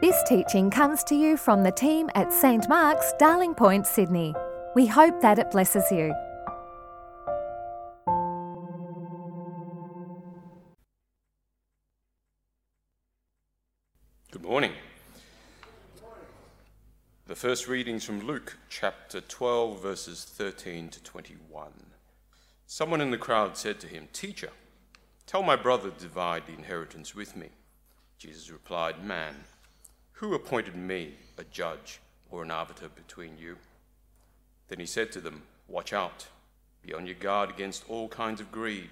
This teaching comes to you from the team at St Mark's, Darling Point, Sydney. We hope that it blesses you. Good morning. The first readings from Luke chapter 12, verses 13 to 21. Someone in the crowd said to him, Teacher, tell my brother to divide the inheritance with me. Jesus replied, Man, who appointed me a judge or an arbiter between you? Then he said to them, Watch out, be on your guard against all kinds of greed.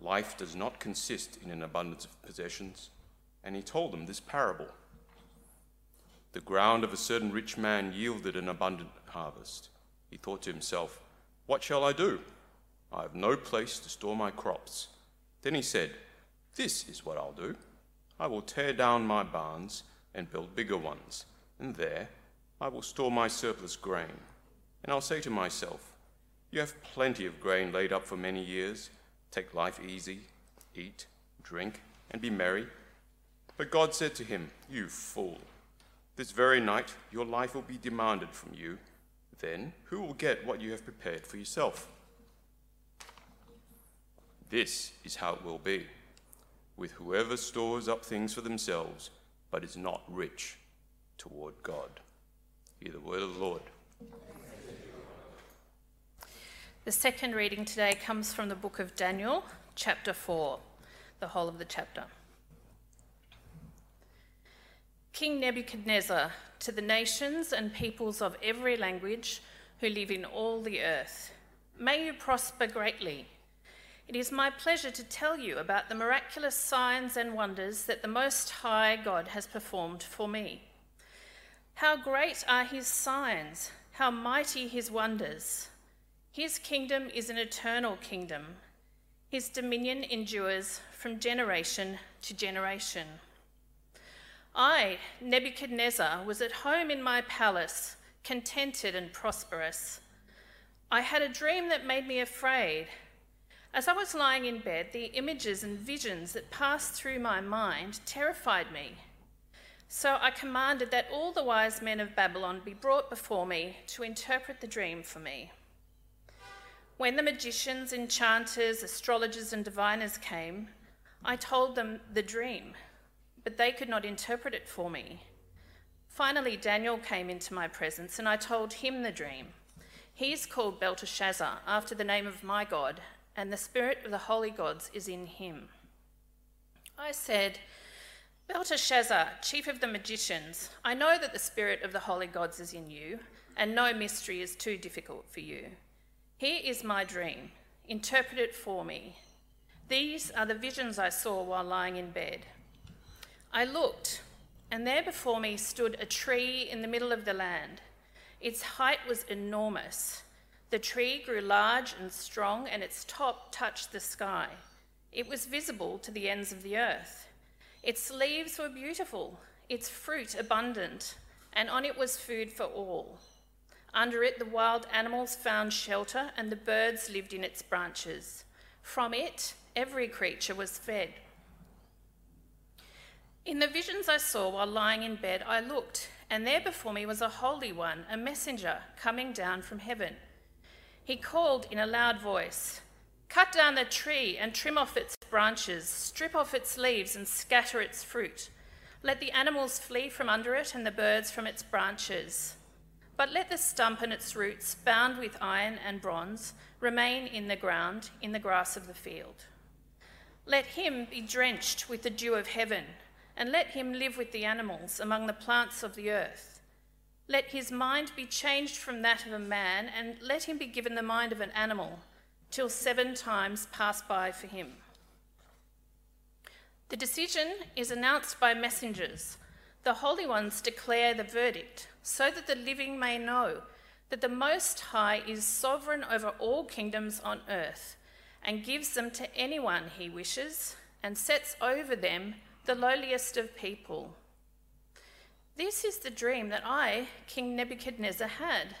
Life does not consist in an abundance of possessions. And he told them this parable The ground of a certain rich man yielded an abundant harvest. He thought to himself, What shall I do? I have no place to store my crops. Then he said, This is what I'll do. I will tear down my barns and build bigger ones, and there I will store my surplus grain. And I'll say to myself, You have plenty of grain laid up for many years. Take life easy, eat, drink, and be merry. But God said to him, You fool, this very night your life will be demanded from you. Then who will get what you have prepared for yourself? This is how it will be with whoever stores up things for themselves but is not rich toward God. Hear the word of the Lord. The second reading today comes from the book of Daniel, chapter 4, the whole of the chapter. King Nebuchadnezzar, to the nations and peoples of every language who live in all the earth, may you prosper greatly. It is my pleasure to tell you about the miraculous signs and wonders that the Most High God has performed for me. How great are his signs, how mighty his wonders. His kingdom is an eternal kingdom, his dominion endures from generation to generation. I, Nebuchadnezzar, was at home in my palace, contented and prosperous. I had a dream that made me afraid. As I was lying in bed, the images and visions that passed through my mind terrified me. So I commanded that all the wise men of Babylon be brought before me to interpret the dream for me. When the magicians, enchanters, astrologers, and diviners came, I told them the dream, but they could not interpret it for me. Finally, Daniel came into my presence, and I told him the dream. He is called Belteshazzar, after the name of my God, and the spirit of the holy gods is in him. I said, Belteshazzar, chief of the magicians, I know that the spirit of the holy gods is in you, and no mystery is too difficult for you. Here is my dream. Interpret it for me. These are the visions I saw while lying in bed. I looked, and there before me stood a tree in the middle of the land. Its height was enormous. The tree grew large and strong, and its top touched the sky. It was visible to the ends of the earth. Its leaves were beautiful, its fruit abundant, and on it was food for all. Under it, the wild animals found shelter, and the birds lived in its branches. From it, every creature was fed. In the visions I saw while lying in bed, I looked, and there before me was a holy one, a messenger coming down from heaven. He called in a loud voice Cut down the tree and trim off its branches, strip off its leaves and scatter its fruit. Let the animals flee from under it and the birds from its branches. But let the stump and its roots, bound with iron and bronze, remain in the ground, in the grass of the field. Let him be drenched with the dew of heaven, and let him live with the animals among the plants of the earth. Let his mind be changed from that of a man, and let him be given the mind of an animal, till seven times pass by for him. The decision is announced by messengers. The holy ones declare the verdict, so that the living may know that the Most High is sovereign over all kingdoms on earth, and gives them to anyone he wishes, and sets over them the lowliest of people. This is the dream that I, King Nebuchadnezzar, had.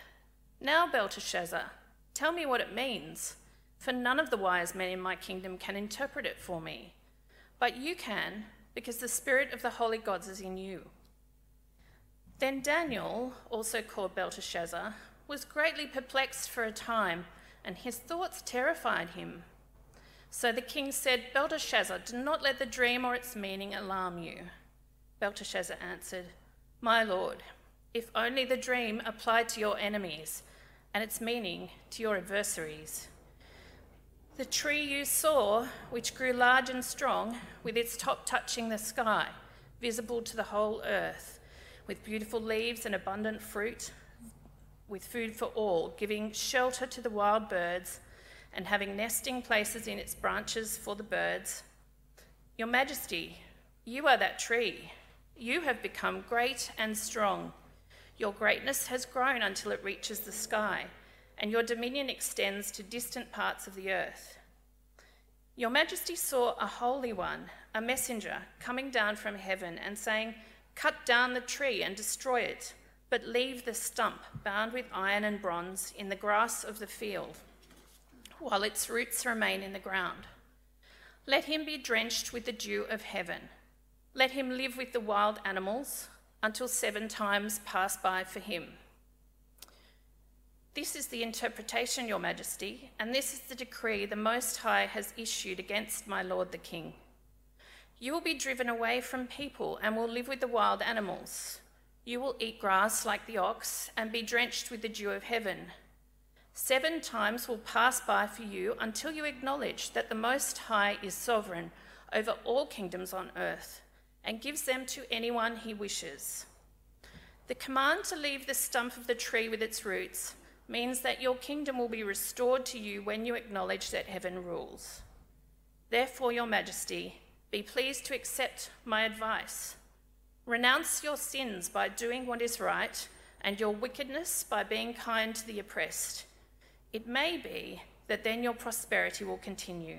Now, Belteshazzar, tell me what it means, for none of the wise men in my kingdom can interpret it for me. But you can, because the spirit of the holy gods is in you. Then Daniel, also called Belteshazzar, was greatly perplexed for a time, and his thoughts terrified him. So the king said, Belteshazzar, do not let the dream or its meaning alarm you. Belteshazzar answered, My lord, if only the dream applied to your enemies and its meaning to your adversaries. The tree you saw, which grew large and strong, with its top touching the sky, visible to the whole earth, with beautiful leaves and abundant fruit, with food for all, giving shelter to the wild birds, and having nesting places in its branches for the birds. Your Majesty, you are that tree. You have become great and strong. Your greatness has grown until it reaches the sky, and your dominion extends to distant parts of the earth. Your Majesty saw a holy one, a messenger, coming down from heaven and saying, Cut down the tree and destroy it, but leave the stump bound with iron and bronze in the grass of the field, while its roots remain in the ground. Let him be drenched with the dew of heaven. Let him live with the wild animals until seven times pass by for him. This is the interpretation, Your Majesty, and this is the decree the Most High has issued against my lord the king. You will be driven away from people and will live with the wild animals. You will eat grass like the ox and be drenched with the dew of heaven. Seven times will pass by for you until you acknowledge that the Most High is sovereign over all kingdoms on earth and gives them to anyone he wishes. The command to leave the stump of the tree with its roots means that your kingdom will be restored to you when you acknowledge that heaven rules. Therefore, Your Majesty, be pleased to accept my advice. Renounce your sins by doing what is right, and your wickedness by being kind to the oppressed. It may be that then your prosperity will continue.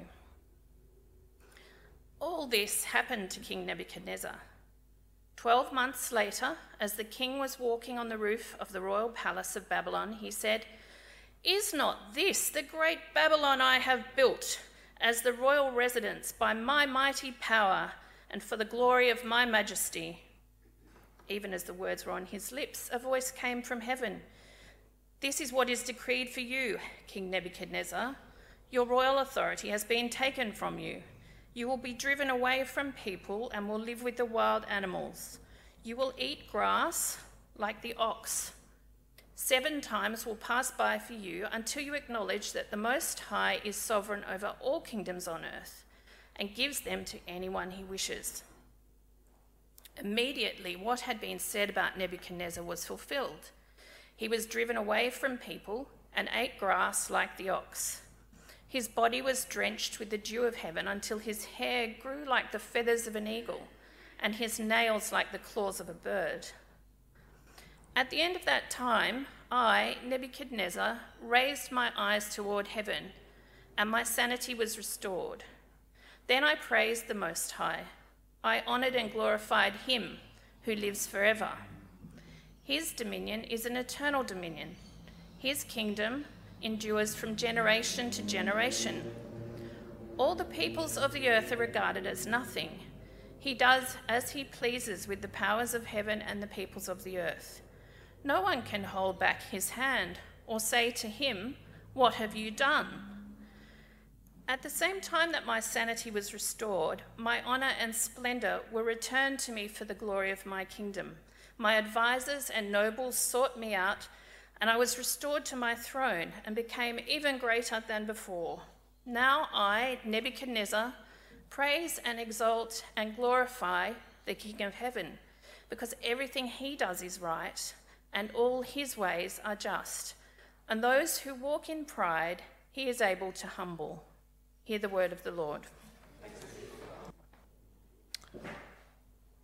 All this happened to King Nebuchadnezzar. Twelve months later, as the king was walking on the roof of the royal palace of Babylon, he said, Is not this the great Babylon I have built? as the royal residence by my mighty power and for the glory of my majesty. Even as the words were on his lips, a voice came from heaven This is what is decreed for you, King Nebuchadnezzar. Your royal authority has been taken from you. You will be driven away from people and will live with the wild animals. You will eat grass like the ox Seven times will pass by for you until you acknowledge that the Most High is sovereign over all kingdoms on earth and gives them to anyone he wishes. Immediately, what had been said about Nebuchadnezzar was fulfilled. He was driven away from people and ate grass like the ox. His body was drenched with the dew of heaven until his hair grew like the feathers of an eagle and his nails like the claws of a bird. At the end of that time, I, Nebuchadnezzar, raised my eyes toward heaven, and my sanity was restored. Then I praised the Most High. I honoured and glorified him who lives forever. His dominion is an eternal dominion. His kingdom endures from generation to generation. All the peoples of the earth are regarded as nothing. He does as he pleases with the powers of heaven and the peoples of the earth. No one can hold back his hand or say to him, What have you done? At the same time that my sanity was restored, my honour and splendour were returned to me for the glory of my kingdom. My advisers and nobles sought me out, and I was restored to my throne and became even greater than before. Now I, Nebuchadnezzar, praise and exalt and glorify the King of heaven, because everything he does is right and all his ways are just. And those who walk in pride, he is able to humble. Hear the word of the Lord.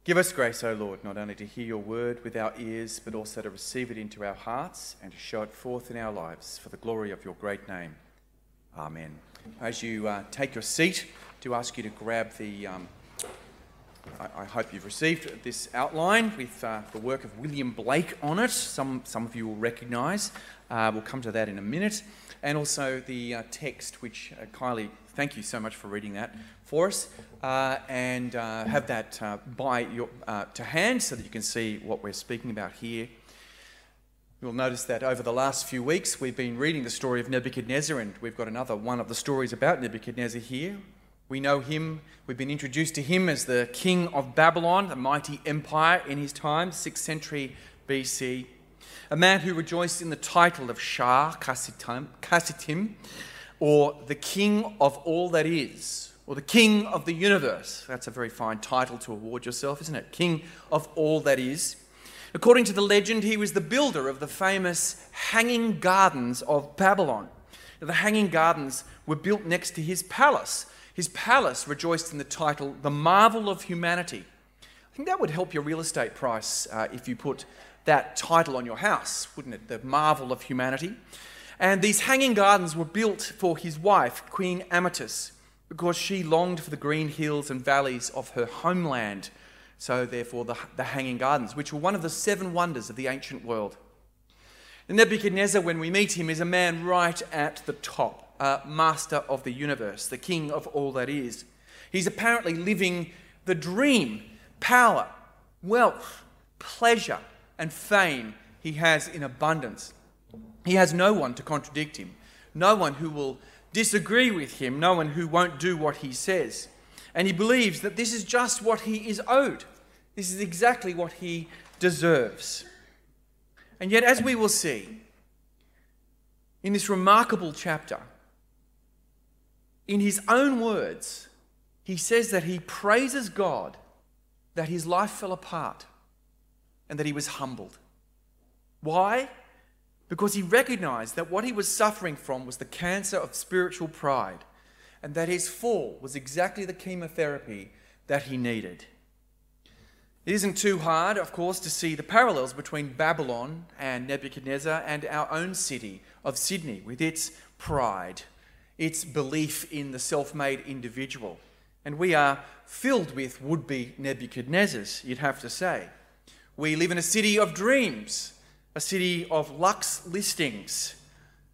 Give us grace, O Lord, not only to hear your word with our ears, but also to receive it into our hearts and to show it forth in our lives for the glory of your great name. Amen. As you uh, take your seat, do ask you to grab the, um, I, I hope you've received this outline with uh, the work of William Blake on it. Some, some of you will recognise. Uh, we'll come to that in a minute. And also the uh, text, which uh, Kylie, thank you so much for reading that for us. Uh, and uh, have that by your, to hand so that you can see what we're speaking about here. You'll notice that over the last few weeks we've been reading the story of Nebuchadnezzar, and we've got another one of the stories about Nebuchadnezzar here. We know him, we've been introduced to him as the king of Babylon, the mighty empire in his time, 6th century BC. A man who rejoiced in the title of Shah Kasitim, or the king of all that is, or the king of the universe. That's a very fine title to award yourself, isn't it? King of all that is. According to the legend, he was the builder of the famous Hanging Gardens of Babylon. The Hanging Gardens were built next to his palace. His palace rejoiced in the title, The Marvel of Humanity. I think that would help your real estate price uh, if you put that title on your house, wouldn't it? The Marvel of Humanity. And these hanging gardens were built for his wife, Queen Amytis, because she longed for the green hills and valleys of her homeland so, therefore, the, the Hanging Gardens, which were one of the seven wonders of the ancient world. And Nebuchadnezzar, when we meet him, is a man right at the top, master of the universe, the king of all that is. He's apparently living the dream, power, wealth, pleasure, and fame he has in abundance. He has no one to contradict him, no one who will disagree with him, no one who won't do what he says and he believes that this is just what he is owed. This is exactly what he deserves. And yet, as we will see in this remarkable chapter, in his own words, he says that he praises God that his life fell apart and that he was humbled. Why? Because he recognized that what he was suffering from was the cancer of spiritual pride and that his fall was exactly the chemotherapy that he needed. It isn't too hard, of course, to see the parallels between Babylon and Nebuchadnezzar and our own city of Sydney with its pride, its belief in the self made individual. And we are filled with would be Nebuchadnezzars, you'd have to say. We live in a city of dreams, a city of Luxe Listings,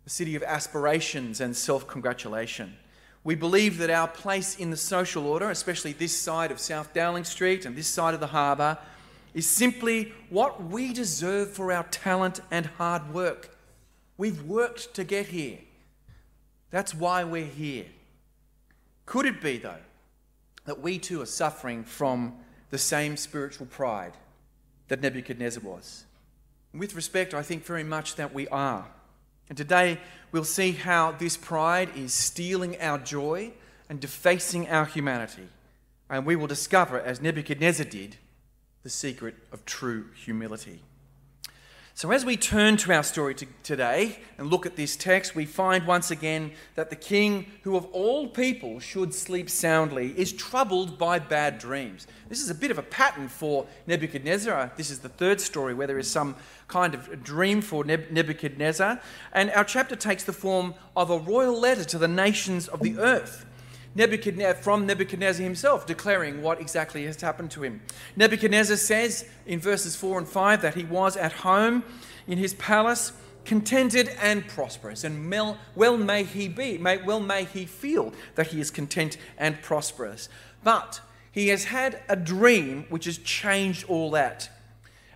a city of aspirations and self congratulation. We believe that our place in the social order, especially this side of South Dowling Street and this side of the harbour, is simply what we deserve for our talent and hard work. We've worked to get here. That's why we're here. Could it be, though, that we too are suffering from the same spiritual pride that Nebuchadnezzar was? With respect, I think very much that we are. And today we'll see how this pride is stealing our joy and defacing our humanity. And we will discover, as Nebuchadnezzar did, the secret of true humility. So, as we turn to our story to today and look at this text, we find once again that the king, who of all people should sleep soundly, is troubled by bad dreams. This is a bit of a pattern for Nebuchadnezzar. This is the third story where there is some kind of dream for Nebuchadnezzar. And our chapter takes the form of a royal letter to the nations of the earth. Nebuchadnezzar, from Nebuchadnezzar himself, declaring what exactly has happened to him. Nebuchadnezzar says in verses 4 and 5 that he was at home in his palace, contented and prosperous. And well, may he be, well may he feel that he is content and prosperous. But he has had a dream which has changed all that.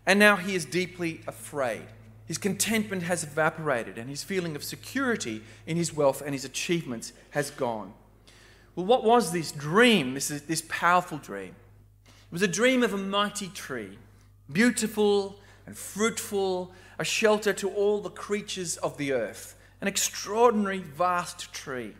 And now he is deeply afraid. His contentment has evaporated, and his feeling of security in his wealth and his achievements has gone. Well, what was this dream, this, this powerful dream? It was a dream of a mighty tree, beautiful and fruitful, a shelter to all the creatures of the earth, an extraordinary, vast tree.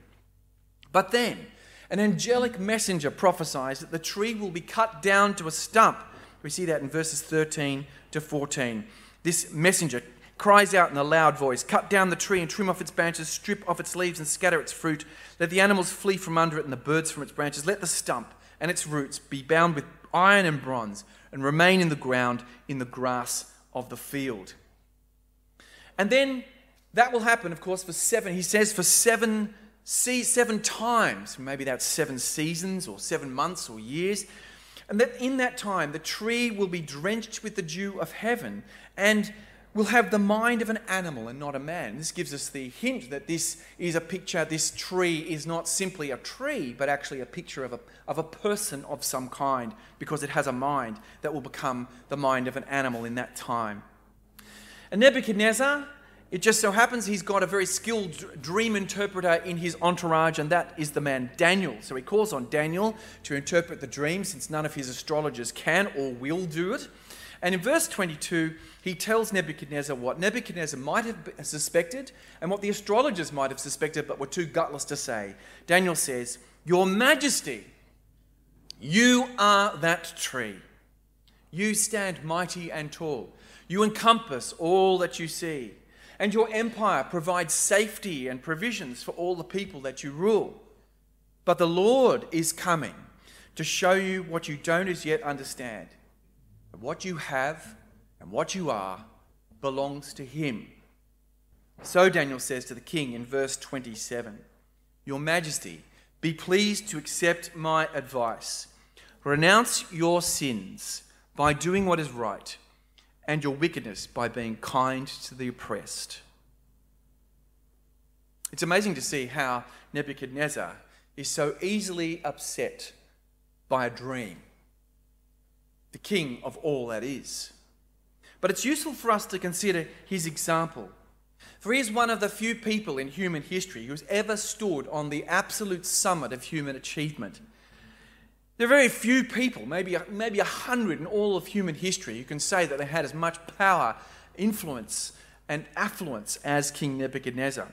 But then, an angelic messenger prophesies that the tree will be cut down to a stump. We see that in verses 13 to 14. This messenger cries out in a loud voice Cut down the tree and trim off its branches, strip off its leaves and scatter its fruit. Let the animals flee from under it and the birds from its branches. Let the stump and its roots be bound with iron and bronze and remain in the ground in the grass of the field. And then that will happen, of course, for seven. He says for seven, seven times. Maybe that's seven seasons or seven months or years. And that in that time, the tree will be drenched with the dew of heaven and will have the mind of an animal and not a man. This gives us the hint that this is a picture, this tree is not simply a tree, but actually a picture of a, of a person of some kind, because it has a mind that will become the mind of an animal in that time. And Nebuchadnezzar, it just so happens he's got a very skilled dream interpreter in his entourage, and that is the man Daniel. So he calls on Daniel to interpret the dream, since none of his astrologers can or will do it. And in verse 22, he tells Nebuchadnezzar what Nebuchadnezzar might have suspected and what the astrologers might have suspected but were too gutless to say. Daniel says, Your Majesty, you are that tree. You stand mighty and tall. You encompass all that you see. And your empire provides safety and provisions for all the people that you rule. But the Lord is coming to show you what you don't as yet understand. What you have and what you are belongs to him. So Daniel says to the king in verse 27 Your Majesty, be pleased to accept my advice. Renounce your sins by doing what is right, and your wickedness by being kind to the oppressed. It's amazing to see how Nebuchadnezzar is so easily upset by a dream, the king of all that is. But it's useful for us to consider his example. For he is one of the few people in human history who's ever stood on the absolute summit of human achievement. There are very few people, maybe, maybe a hundred in all of human history, who can say that they had as much power, influence, and affluence as King Nebuchadnezzar.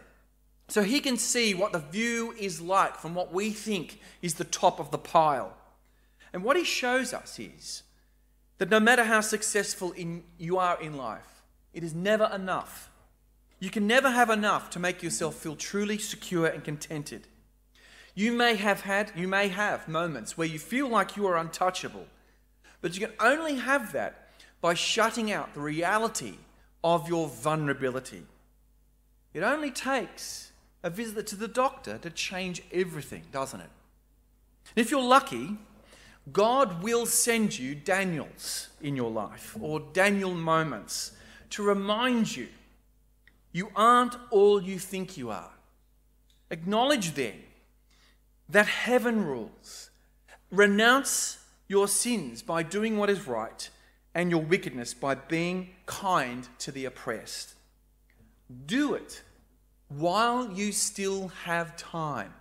So he can see what the view is like from what we think is the top of the pile. And what he shows us is that no matter how successful in, you are in life, it is never enough. You can never have enough to make yourself feel truly secure and contented. You may have had, you may have moments where you feel like you are untouchable, but you can only have that by shutting out the reality of your vulnerability. It only takes a visit to the doctor to change everything, doesn't it? If you're lucky, God will send you Daniels in your life or Daniel moments to remind you you aren't all you think you are. Acknowledge then that heaven rules. Renounce your sins by doing what is right and your wickedness by being kind to the oppressed. Do it while you still have time.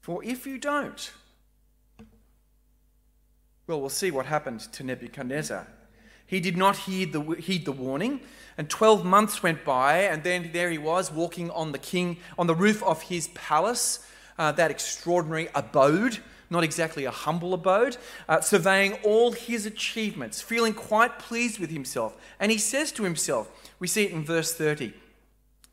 For if you don't, well, we'll see what happened to Nebuchadnezzar. He did not heed the, heed the warning, and 12 months went by, and then there he was walking on the king on the roof of his palace, uh, that extraordinary abode, not exactly a humble abode, uh, surveying all his achievements, feeling quite pleased with himself. And he says to himself, we see it in verse 30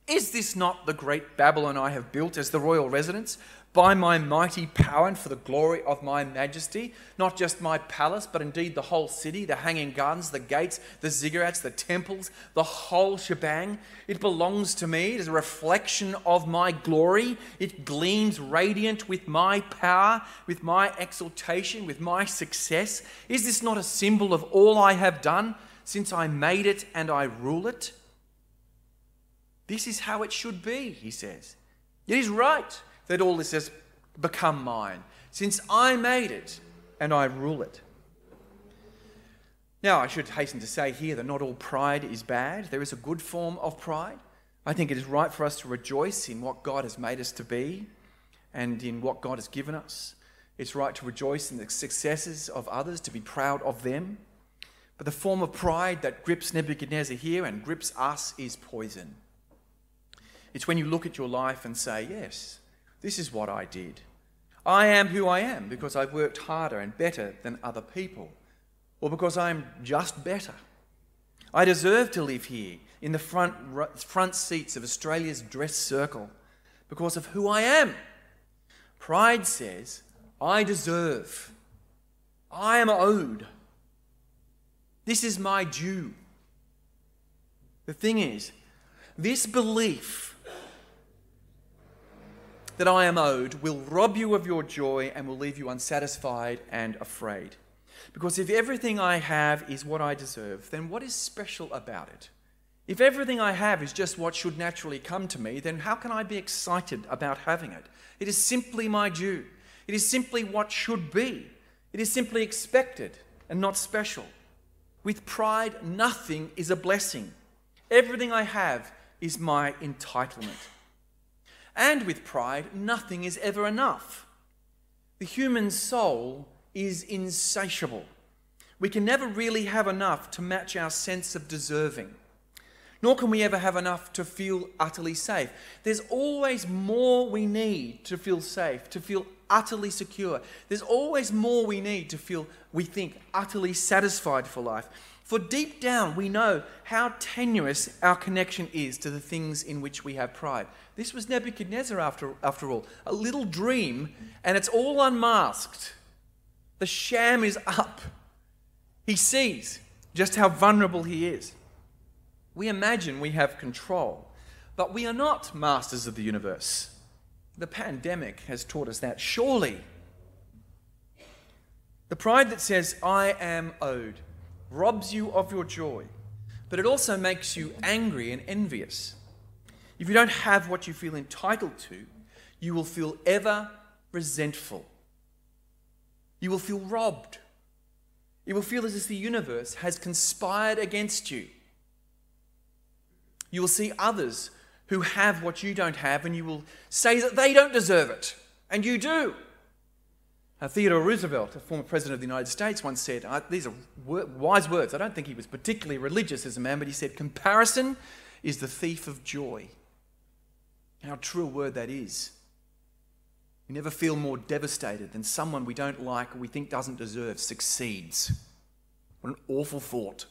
Is this not the great Babylon I have built as the royal residence? By my mighty power and for the glory of my majesty, not just my palace, but indeed the whole city, the hanging gardens, the gates, the ziggurats, the temples, the whole shebang. It belongs to me. It is a reflection of my glory. It gleams radiant with my power, with my exaltation, with my success. Is this not a symbol of all I have done since I made it and I rule it? This is how it should be, he says. It is right that all this has become mine, since I made it and I rule it. Now, I should hasten to say here that not all pride is bad. There is a good form of pride. I think it is right for us to rejoice in what God has made us to be and in what God has given us. It's right to rejoice in the successes of others, to be proud of them. But the form of pride that grips Nebuchadnezzar here and grips us is poison. It's when you look at your life and say, Yes, this is what I did. I am who I am because I've worked harder and better than other people, or because I'm just better. I deserve to live here in the front, front seats of Australia's dress circle because of who I am. Pride says, I deserve. I am owed. This is my due. The thing is, this belief that I am owed will rob you of your joy and will leave you unsatisfied and afraid. Because if everything I have is what I deserve, then what is special about it? If everything I have is just what should naturally come to me, then how can I be excited about having it? It is simply my due. It is simply what should be. It is simply expected and not special. With pride, nothing is a blessing. Everything I have is my entitlement. And with pride, nothing is ever enough. The human soul is insatiable. We can never really have enough to match our sense of deserving, nor can we ever have enough to feel utterly safe. There's always more we need to feel safe, to feel utterly secure. There's always more we need to feel, we think, utterly satisfied for life. For deep down, we know how tenuous our connection is to the things in which we have pride. This was Nebuchadnezzar, after, after all, a little dream, and it's all unmasked. The sham is up. He sees just how vulnerable he is. We imagine we have control, but we are not masters of the universe. The pandemic has taught us that, surely. The pride that says, I am owed, robs you of your joy, but it also makes you angry and envious. If you don't have what you feel entitled to, you will feel ever resentful. You will feel robbed. You will feel as if the universe has conspired against you. You will see others who have what you don't have, and you will say that they don't deserve it, and you do. Theodore Roosevelt, a former president of the United States, once said, These are wise words. I don't think he was particularly religious as a man, but he said, Comparison is the thief of joy. How true a word that is. We never feel more devastated than someone we don't like or we think doesn't deserve succeeds. What an awful thought.